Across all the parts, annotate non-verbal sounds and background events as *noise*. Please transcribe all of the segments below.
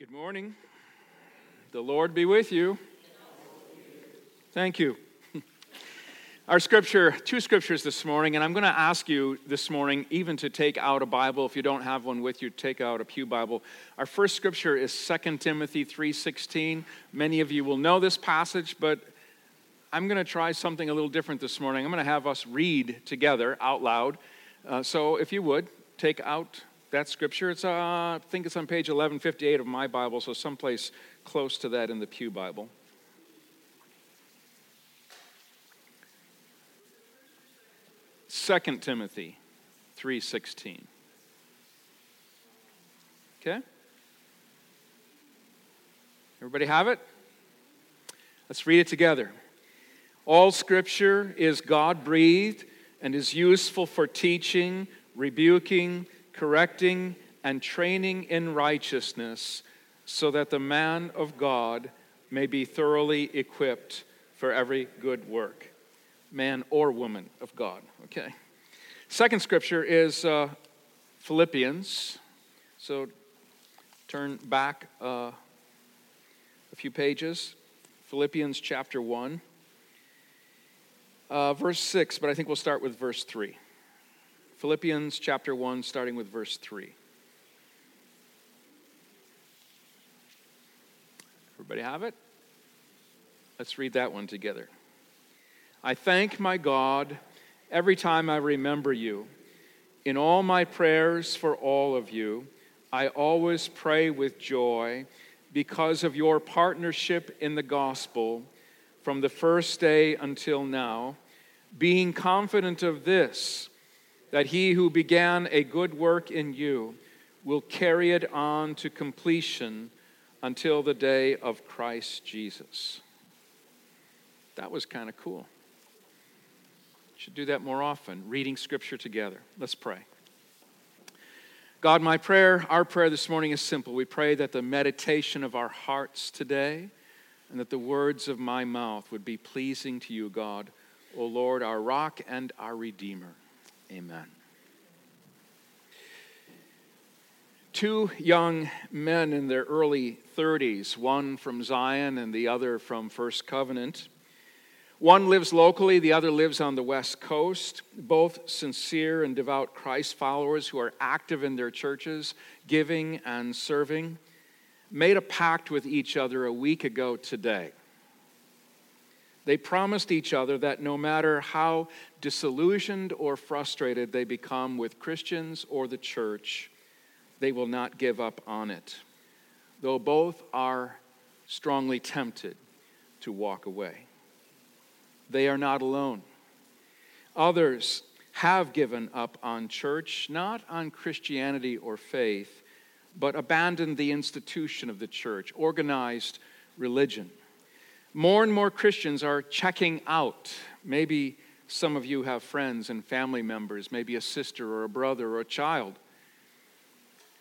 Good morning. The Lord be with you. Thank you. *laughs* Our scripture, two scriptures this morning, and I'm going to ask you this morning even to take out a Bible. If you don't have one with you, take out a Pew Bible. Our first scripture is 2 Timothy 3:16. Many of you will know this passage, but I'm going to try something a little different this morning. I'm going to have us read together out loud. Uh, so if you would, take out that scripture. It's, uh, I think it's on page 1158 of my Bible, so someplace close to that in the Pew Bible. Second Timothy 3:16. Okay? Everybody have it? Let's read it together. All scripture is God breathed and is useful for teaching, rebuking, correcting, and training in righteousness, so that the man of God may be thoroughly equipped for every good work. Man or woman of God, okay? Second scripture is uh, Philippians. So turn back uh, a few pages. Philippians chapter 1, uh, verse 6, but I think we'll start with verse 3. Philippians chapter 1, starting with verse 3. Everybody have it? Let's read that one together. I thank my God every time I remember you. In all my prayers for all of you, I always pray with joy because of your partnership in the gospel from the first day until now, being confident of this that he who began a good work in you will carry it on to completion until the day of Christ Jesus. That was kind of cool. Should do that more often, reading scripture together. Let's pray. God, my prayer, our prayer this morning is simple. We pray that the meditation of our hearts today and that the words of my mouth would be pleasing to you, God, O Lord, our rock and our redeemer. Amen. Two young men in their early 30s, one from Zion and the other from First Covenant. One lives locally, the other lives on the West Coast. Both sincere and devout Christ followers who are active in their churches, giving and serving, made a pact with each other a week ago today. They promised each other that no matter how disillusioned or frustrated they become with Christians or the church, they will not give up on it, though both are strongly tempted to walk away. They are not alone. Others have given up on church, not on Christianity or faith, but abandoned the institution of the church, organized religion. More and more Christians are checking out. Maybe some of you have friends and family members, maybe a sister or a brother or a child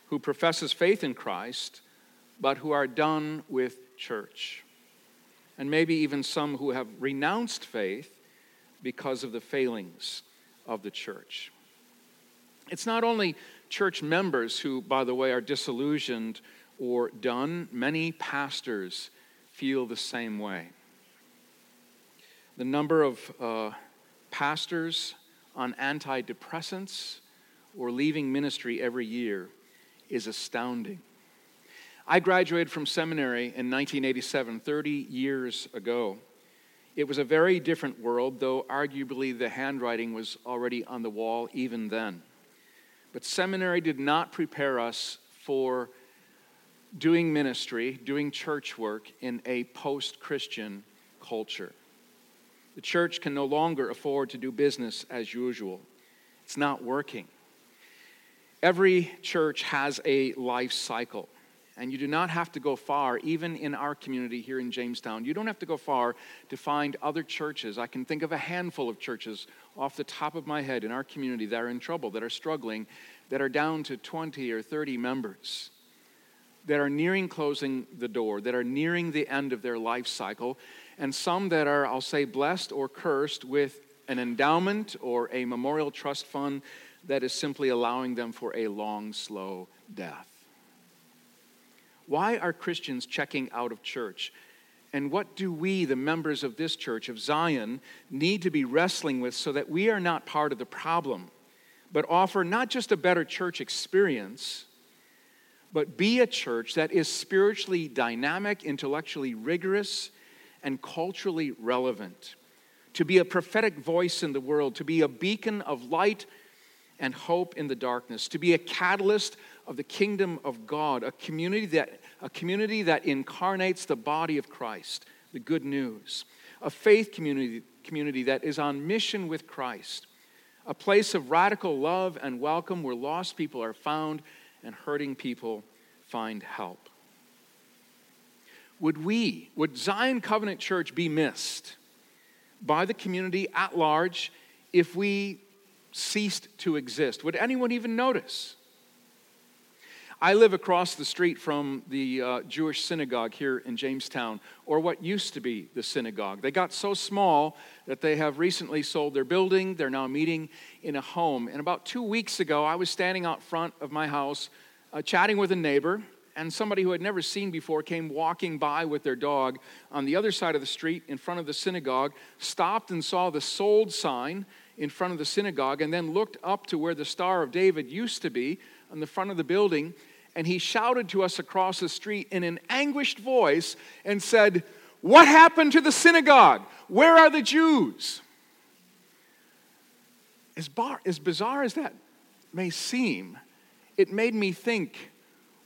who professes faith in Christ, but who are done with church. And maybe even some who have renounced faith because of the failings of the church. It's not only church members who, by the way, are disillusioned or done, many pastors feel the same way. The number of uh, pastors on antidepressants or leaving ministry every year is astounding. I graduated from seminary in 1987, 30 years ago. It was a very different world, though arguably the handwriting was already on the wall even then. But seminary did not prepare us for doing ministry, doing church work in a post Christian culture. The church can no longer afford to do business as usual, it's not working. Every church has a life cycle. And you do not have to go far, even in our community here in Jamestown. You don't have to go far to find other churches. I can think of a handful of churches off the top of my head in our community that are in trouble, that are struggling, that are down to 20 or 30 members that are nearing closing the door, that are nearing the end of their life cycle, and some that are, I'll say, blessed or cursed with an endowment or a memorial trust fund that is simply allowing them for a long, slow death. Why are Christians checking out of church? And what do we, the members of this church, of Zion, need to be wrestling with so that we are not part of the problem, but offer not just a better church experience, but be a church that is spiritually dynamic, intellectually rigorous, and culturally relevant? To be a prophetic voice in the world, to be a beacon of light and hope in the darkness, to be a catalyst of the kingdom of God, a community that, a community that incarnates the body of Christ, the good news, a faith community, community that is on mission with Christ, a place of radical love and welcome where lost people are found and hurting people find help. Would we, would Zion Covenant Church be missed by the community at large if we ceased to exist? Would anyone even notice? I live across the street from the uh, Jewish synagogue here in Jamestown, or what used to be the synagogue. They got so small that they have recently sold their building. They're now meeting in a home. And about two weeks ago, I was standing out front of my house uh, chatting with a neighbor, and somebody who had never seen before came walking by with their dog on the other side of the street in front of the synagogue, stopped and saw the sold sign in front of the synagogue and then looked up to where the Star of David used to be on the front of the building. And he shouted to us across the street in an anguished voice and said, What happened to the synagogue? Where are the Jews? As, bar, as bizarre as that may seem, it made me think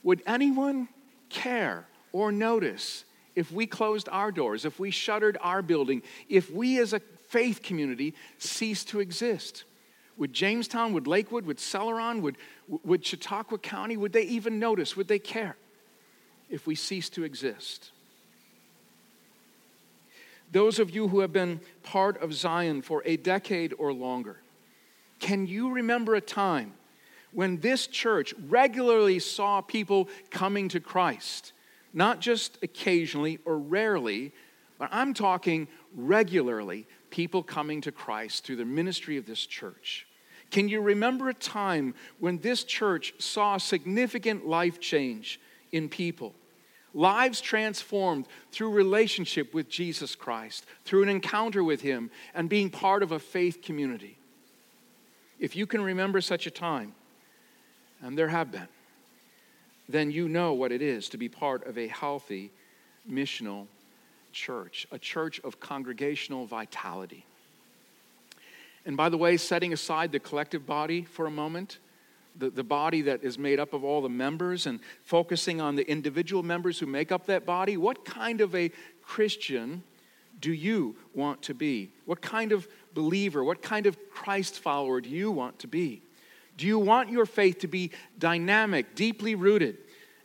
would anyone care or notice if we closed our doors, if we shuttered our building, if we as a faith community ceased to exist? Would Jamestown, would Lakewood, would Celeron, would, would Chautauqua County, would they even notice? Would they care if we cease to exist? Those of you who have been part of Zion for a decade or longer, can you remember a time when this church regularly saw people coming to Christ? Not just occasionally or rarely, but I'm talking regularly people coming to Christ through the ministry of this church. Can you remember a time when this church saw significant life change in people? Lives transformed through relationship with Jesus Christ, through an encounter with Him, and being part of a faith community. If you can remember such a time, and there have been, then you know what it is to be part of a healthy missional church, a church of congregational vitality. And by the way, setting aside the collective body for a moment, the, the body that is made up of all the members, and focusing on the individual members who make up that body, what kind of a Christian do you want to be? What kind of believer, what kind of Christ follower do you want to be? Do you want your faith to be dynamic, deeply rooted,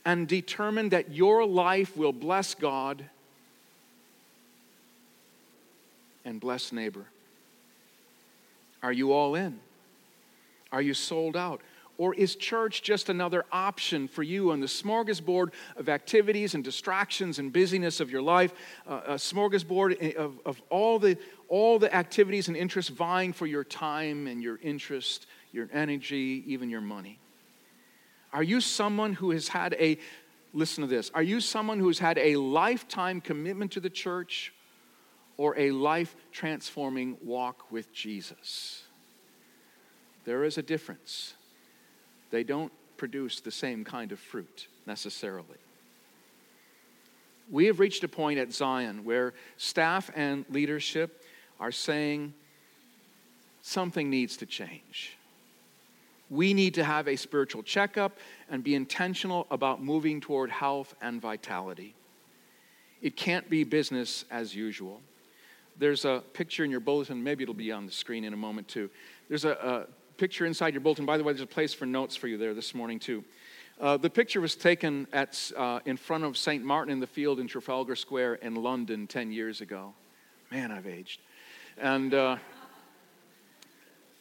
and determined that your life will bless God and bless neighbor? Are you all in? Are you sold out? Or is church just another option for you on the smorgasbord of activities and distractions and busyness of your life? Uh, a smorgasbord of, of all, the, all the activities and interests vying for your time and your interest, your energy, even your money? Are you someone who has had a, listen to this, are you someone who has had a lifetime commitment to the church? Or a life transforming walk with Jesus. There is a difference. They don't produce the same kind of fruit necessarily. We have reached a point at Zion where staff and leadership are saying something needs to change. We need to have a spiritual checkup and be intentional about moving toward health and vitality. It can't be business as usual. There's a picture in your bulletin. Maybe it'll be on the screen in a moment, too. There's a, a picture inside your bulletin. By the way, there's a place for notes for you there this morning, too. Uh, the picture was taken at, uh, in front of St. Martin in the Field in Trafalgar Square in London 10 years ago. Man, I've aged. And uh,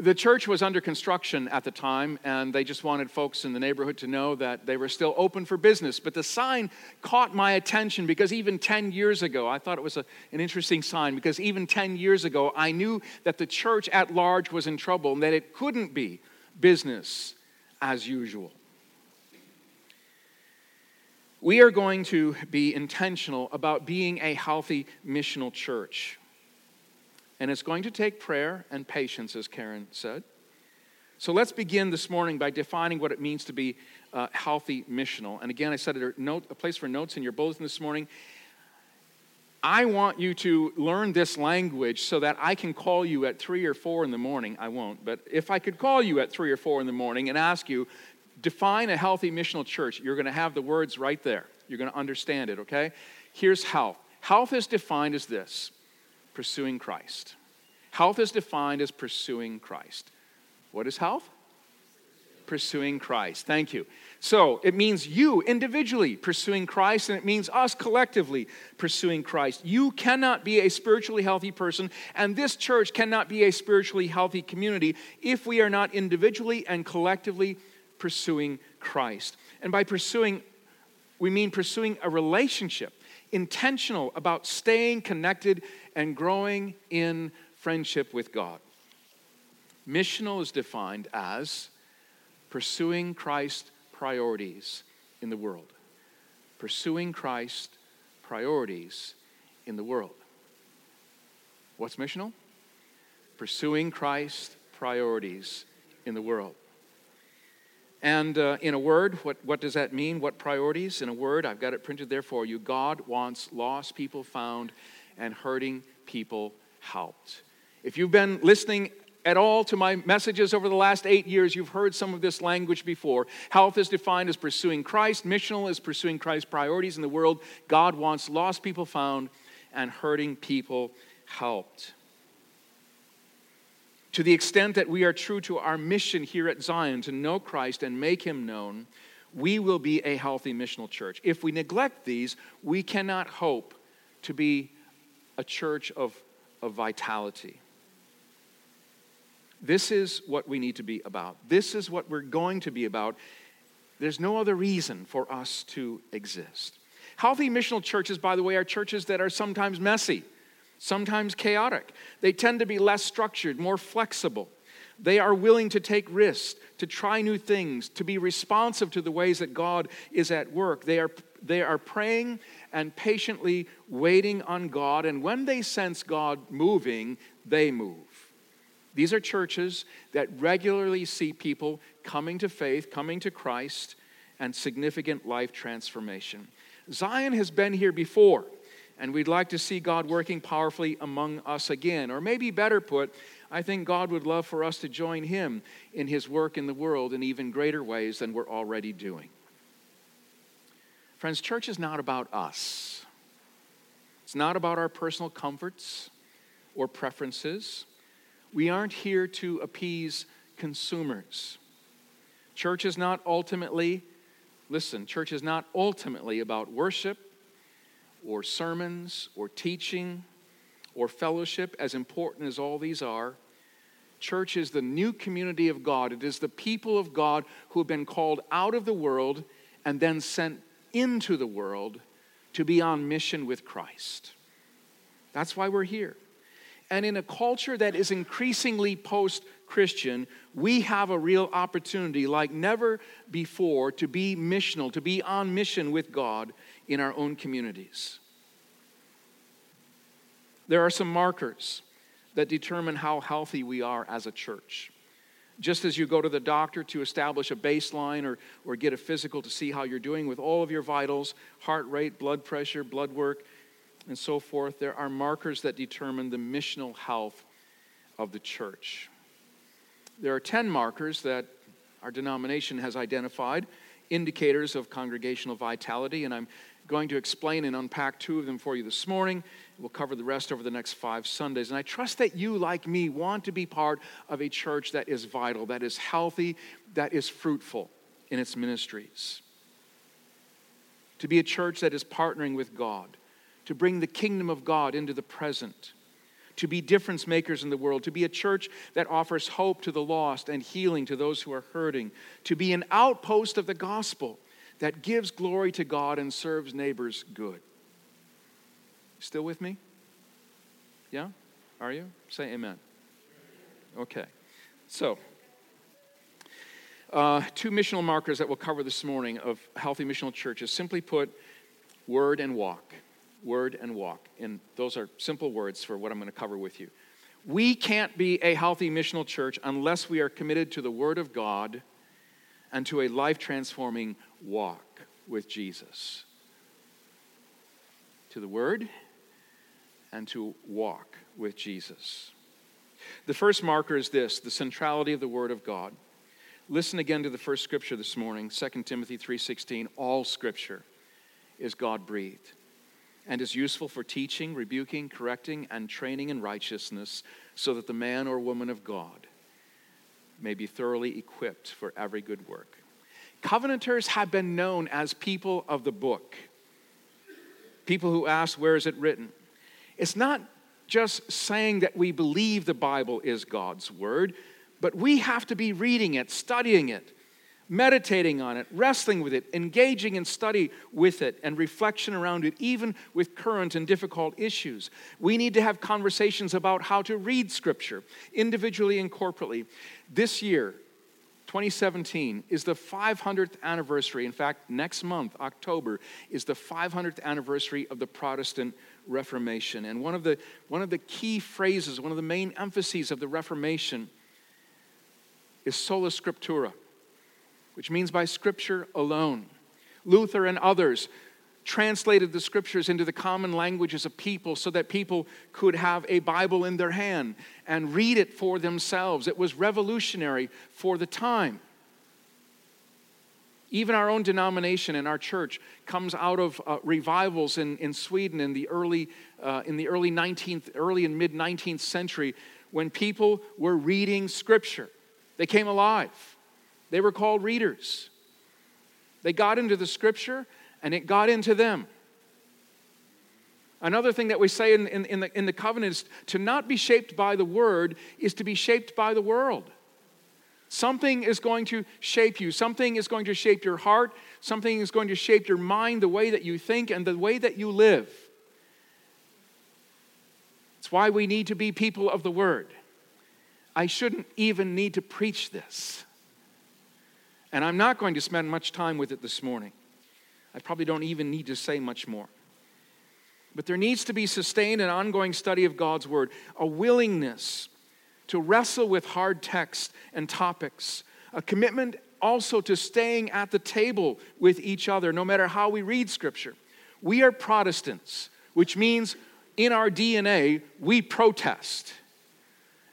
the church was under construction at the time, and they just wanted folks in the neighborhood to know that they were still open for business. But the sign caught my attention because even 10 years ago, I thought it was a, an interesting sign because even 10 years ago, I knew that the church at large was in trouble and that it couldn't be business as usual. we are going to be intentional about being a healthy missional church. And it's going to take prayer and patience, as Karen said. So let's begin this morning by defining what it means to be uh, healthy missional. And again, I said a, note, a place for notes in your bulletin this morning. I want you to learn this language so that I can call you at three or four in the morning. I won't, but if I could call you at three or four in the morning and ask you, define a healthy missional church. You're going to have the words right there. You're going to understand it, okay? Here's health health is defined as this pursuing Christ. Health is defined as pursuing Christ. What is health? Pursuing Christ. Thank you. So it means you individually pursuing Christ, and it means us collectively pursuing Christ. You cannot be a spiritually healthy person, and this church cannot be a spiritually healthy community if we are not individually and collectively pursuing Christ. And by pursuing, we mean pursuing a relationship, intentional about staying connected and growing in friendship with God. Missional is defined as pursuing Christ priorities in the world. Pursuing Christ priorities in the world. What's missional? Pursuing Christ priorities in the world. And uh, in a word, what, what does that mean? What priorities? In a word, I've got it printed there for you. God wants lost people found and hurting people helped. If you've been listening at all to my messages over the last eight years, you've heard some of this language before. Health is defined as pursuing Christ, missional is pursuing Christ's priorities in the world. God wants lost people found and hurting people helped to the extent that we are true to our mission here at Zion to know Christ and make him known, we will be a healthy missional church. If we neglect these, we cannot hope to be a church of, of vitality. This is what we need to be about. This is what we're going to be about. There's no other reason for us to exist. Healthy missional churches, by the way, are churches that are sometimes messy sometimes chaotic. They tend to be less structured, more flexible. They are willing to take risks, to try new things, to be responsive to the ways that God is at work. They are, they are praying and patiently waiting on God, and when they sense God moving, they move. These are churches that regularly see people coming to faith, coming to Christ, and significant life transformation. Zion has been here before and we'd like to see God working powerfully among us again. Or maybe better put, I think God would love for us to join Him in His work in the world in even greater ways than we're already doing. Friends, church is not about us, it's not about our personal comforts or preferences. We aren't here to appease consumers. Church is not ultimately, listen, church is not ultimately about worship or sermons or teaching or fellowship, as important as all these are, church is the new community of God. It is the people of God who have been called out of the world and then sent into the world to be on mission with Christ. That's why we're here. And in a culture that is increasingly post Christian, we have a real opportunity like never before to be missional, to be on mission with God in our own communities. There are some markers that determine how healthy we are as a church. Just as you go to the doctor to establish a baseline or, or get a physical to see how you're doing with all of your vitals, heart rate, blood pressure, blood work, and so forth, there are markers that determine the missional health of the church. There are 10 markers that our denomination has identified, indicators of congregational vitality, and I'm going to explain and unpack two of them for you this morning. We'll cover the rest over the next five Sundays. And I trust that you, like me, want to be part of a church that is vital, that is healthy, that is fruitful in its ministries. To be a church that is partnering with God, to bring the kingdom of God into the present, to be difference makers in the world, to be a church that offers hope to the lost and healing to those who are hurting, to be an outpost of the gospel that gives glory to God and serves neighbors good. Still with me? Yeah? Are you? Say amen. Okay. So, Uh, two missional markers that we'll cover this morning of healthy missional churches. Simply put, word and walk. Word and walk. And those are simple words for what I'm going to cover with you. We can't be a healthy missional church unless we are committed to the Word of God and to a life transforming walk with Jesus. To the Word and to walk with Jesus. The first marker is this the centrality of the Word of God. Listen again to the first scripture this morning, 2 Timothy 3:16. All scripture is God-breathed and is useful for teaching, rebuking, correcting, and training in righteousness, so that the man or woman of God may be thoroughly equipped for every good work. Covenanters have been known as people of the book. People who ask, Where is it written? It's not just saying that we believe the Bible is God's word, but we have to be reading it, studying it, meditating on it, wrestling with it, engaging in study with it, and reflection around it, even with current and difficult issues. We need to have conversations about how to read Scripture, individually and corporately. This year, 2017 is the 500th anniversary. In fact, next month, October, is the 500th anniversary of the Protestant Reformation. And one of the, one of the key phrases, one of the main emphases of the Reformation is sola scriptura, which means by scripture alone. Luther and others translated the scriptures into the common languages of people so that people could have a Bible in their hand and read it for themselves. It was revolutionary for the time. Even our own denomination and our church comes out of uh, revivals in, in Sweden in the early, uh, in the early 19th, early and mid 19th century when people were reading scripture. They came alive. They were called readers. They got into the scripture and it got into them. Another thing that we say in, in, in, the, in the covenant is to not be shaped by the word is to be shaped by the world. Something is going to shape you. Something is going to shape your heart. Something is going to shape your mind, the way that you think, and the way that you live. It's why we need to be people of the word. I shouldn't even need to preach this. And I'm not going to spend much time with it this morning. I probably don't even need to say much more. But there needs to be sustained and ongoing study of God's Word, a willingness to wrestle with hard texts and topics, a commitment also to staying at the table with each other, no matter how we read Scripture. We are Protestants, which means in our DNA, we protest.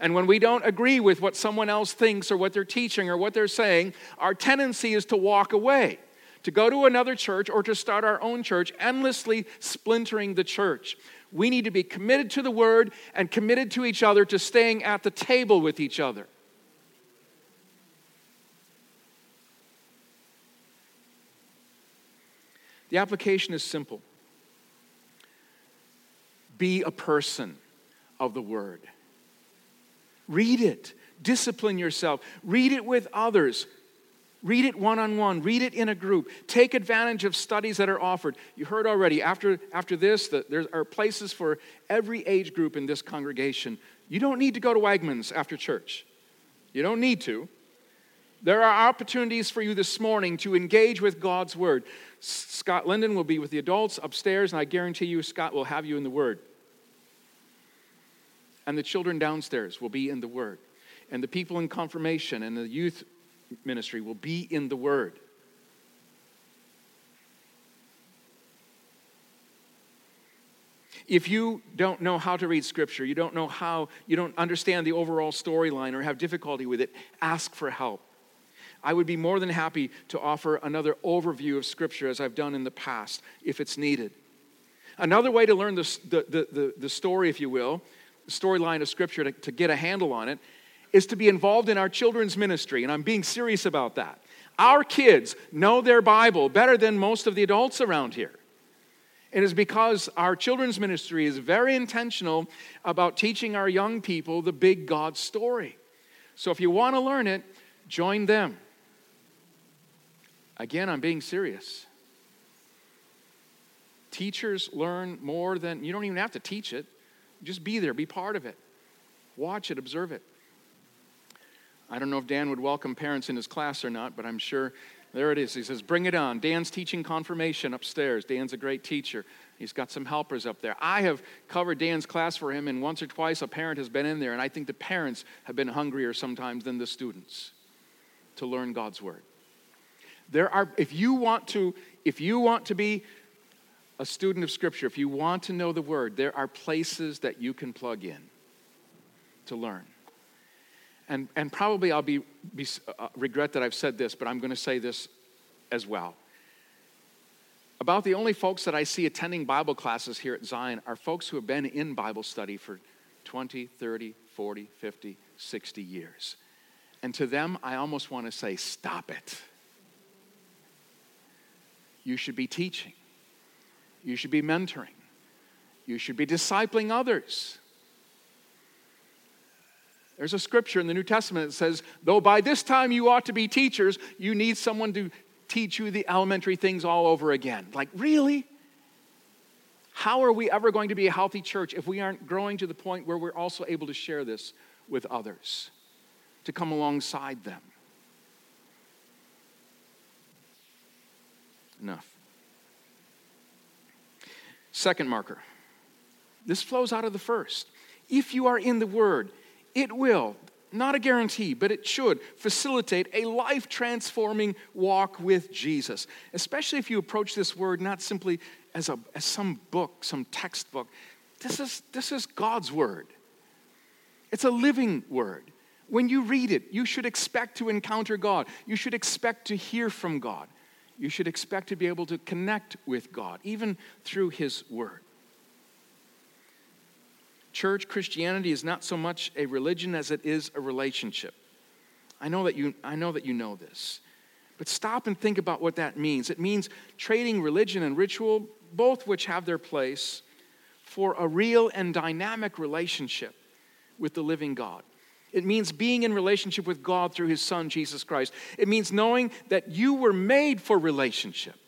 And when we don't agree with what someone else thinks or what they're teaching or what they're saying, our tendency is to walk away, to go to another church or to start our own church, endlessly splintering the church. We need to be committed to the word and committed to each other to staying at the table with each other. The application is simple be a person of the word. Read it. Discipline yourself. Read it with others. Read it one on one. Read it in a group. Take advantage of studies that are offered. You heard already, after, after this, that there are places for every age group in this congregation. You don't need to go to Wegmans after church. You don't need to. There are opportunities for you this morning to engage with God's Word. Scott Linden will be with the adults upstairs, and I guarantee you, Scott will have you in the Word and the children downstairs will be in the Word. And the people in confirmation and the youth ministry will be in the Word. If you don't know how to read Scripture, you don't know how, you don't understand the overall storyline or have difficulty with it, ask for help. I would be more than happy to offer another overview of Scripture as I've done in the past if it's needed. Another way to learn the, the, the, the story, if you will, storyline of Scripture to, to get a handle on it is to be involved in our children's ministry, and I'm being serious about that. Our kids know their Bible better than most of the adults around here. It is because our children's ministry is very intentional about teaching our young people the big God story. So if you want to learn it, join them. Again, I'm being serious. Teachers learn more than, you don't even have to teach it. Just be there, be part of it. Watch it, observe it. I don't know if Dan would welcome parents in his class or not, but I'm sure there it is. He says, Bring it on. Dan's teaching confirmation upstairs. Dan's a great teacher. He's got some helpers up there. I have covered Dan's class for him, and once or twice a parent has been in there, and I think the parents have been hungrier sometimes than the students to learn God's word. There are, if you want to, if you want to be a student of Scripture, if you want to know the word, there are places that you can plug in to learn. And, and probably I'll be, be uh, regret that I've said this, but I'm going to say this as well. About the only folks that I see attending Bible classes here at Zion are folks who have been in Bible study for 20, 30, 40, 50, 60 years. And to them, I almost want to say, stop it. You should be teaching, you should be mentoring, you should be discipling others. There's a scripture in the New Testament that says, though by this time you ought to be teachers, you need someone to teach you the elementary things all over again. Like, really? How are we ever going to be a healthy church if we aren't growing to the point where we're also able to share this with others, to come alongside them? Enough. Second marker. This flows out of the first. If you are in the Word, it will, not a guarantee, but it should facilitate a life transforming walk with Jesus, especially if you approach this word not simply as, a, as some book, some textbook. This is, this is God's word, it's a living word. When you read it, you should expect to encounter God. You should expect to hear from God. You should expect to be able to connect with God, even through His Word. Church Christianity is not so much a religion as it is a relationship. I know that you, I know, that you know this. But stop and think about what that means. It means trading religion and ritual, both which have their place, for a real and dynamic relationship with the living God. It means being in relationship with God through His Son, Jesus Christ. It means knowing that you were made for relationship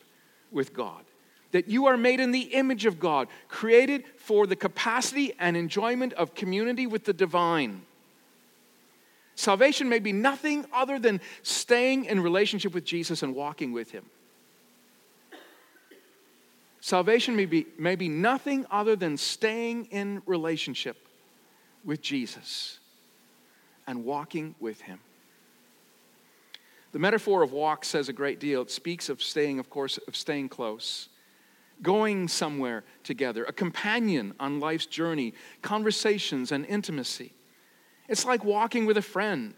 with God that you are made in the image of God, created for the capacity and enjoyment of community with the divine. Salvation may be nothing other than staying in relationship with Jesus and walking with Him. Salvation may be, may be nothing other than staying in relationship with Jesus and walking with Him. The metaphor of walk says a great deal. It speaks of staying, of course, of staying close going somewhere together, a companion on life's journey, conversations and intimacy. It's like walking with a friend.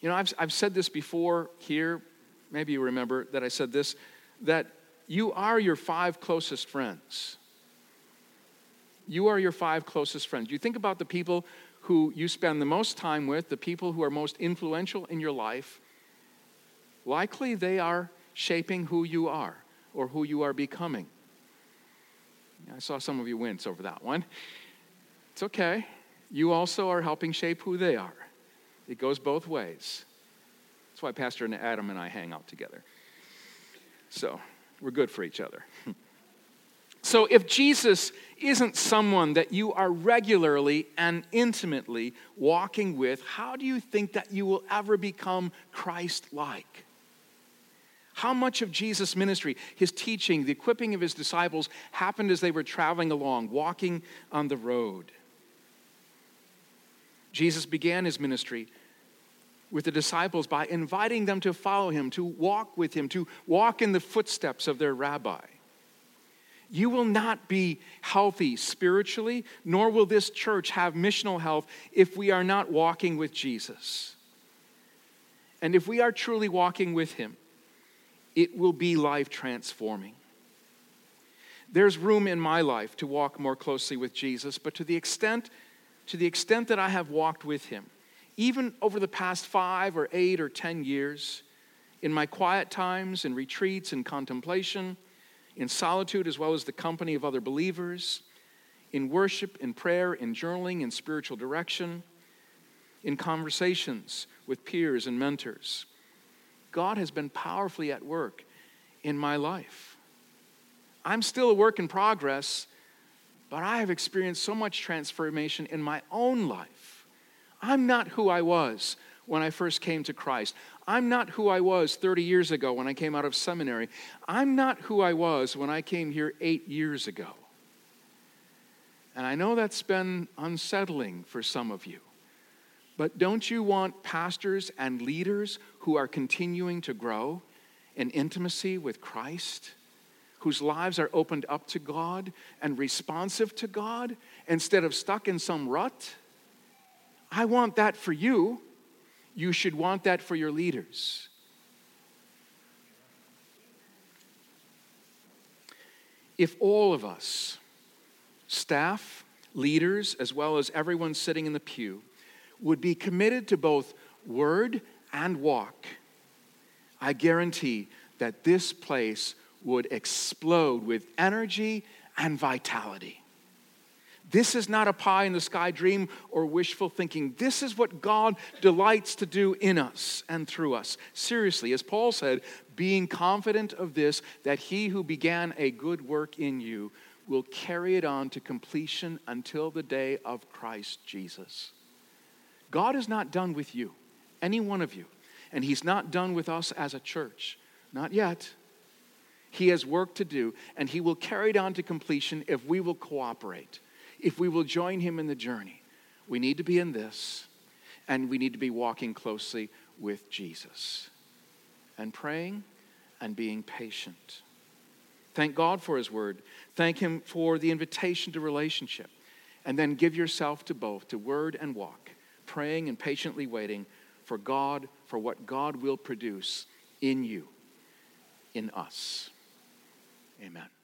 You know, I've, I've said this before here, maybe you remember that I said this, that you are your five closest friends. You are your five closest friends. You think about the people who you spend the most time with, the people who are most influential in your life, likely they are shaping who you are or who you are becoming. I saw some of you wince over that one. It's okay. You also are helping shape who they are. It goes both ways. That's why Pastor and Adam and I hang out together. So we're good for each other. *laughs* So if Jesus isn't someone that you are regularly and intimately walking with, how do you think that you will ever become Christ like? How much of Jesus' ministry, his teaching, the equipping of his disciples happened as they were traveling along, walking on the road? Jesus began his ministry with the disciples by inviting them to follow him, to walk with him, to walk in the footsteps of their rabbi. You will not be healthy spiritually, nor will this church have missional health if we are not walking with Jesus. And if we are truly walking with him, it will be life transforming. There's room in my life to walk more closely with Jesus, but to the extent to the extent that I have walked with him, even over the past 5 or 8 or 10 years, in my quiet times in retreats and contemplation, in solitude as well as the company of other believers, in worship, in prayer, in journaling, in spiritual direction, in conversations with peers and mentors. God has been powerfully at work in my life. I'm still a work in progress, but I have experienced so much transformation in my own life. I'm not who I was when I first came to Christ. I'm not who I was 30 years ago when I came out of seminary. I'm not who I was when I came here eight years ago. And I know that's been unsettling for some of you. But don't you want pastors and leaders who are continuing to grow in intimacy with Christ, whose lives are opened up to God and responsive to God instead of stuck in some rut? I want that for you you should want that for your leaders. If all of us, staff, leaders, as well as everyone sitting in the pew, would be committed to both word and walk, I guarantee that this place would explode with energy and vitality. This is not a pie in the sky dream or wishful thinking. This is what God delights to do in us and through us. Seriously, as Paul said, being confident of this, that he who began a good work in you will carry it on to completion until the day of Christ Jesus. God is not done with you, any one of you, and he's not done with us as a church. Not yet. He has work to do, and he will carry it on to completion if we will cooperate if we will join him in the journey, we need to be in this, and we need to be walking closely with Jesus and praying and being patient. Thank God for his word. Thank him for the invitation to relationship. And then give yourself to both, to word and walk, praying and patiently waiting for God, for what God will produce in you, in us. Amen.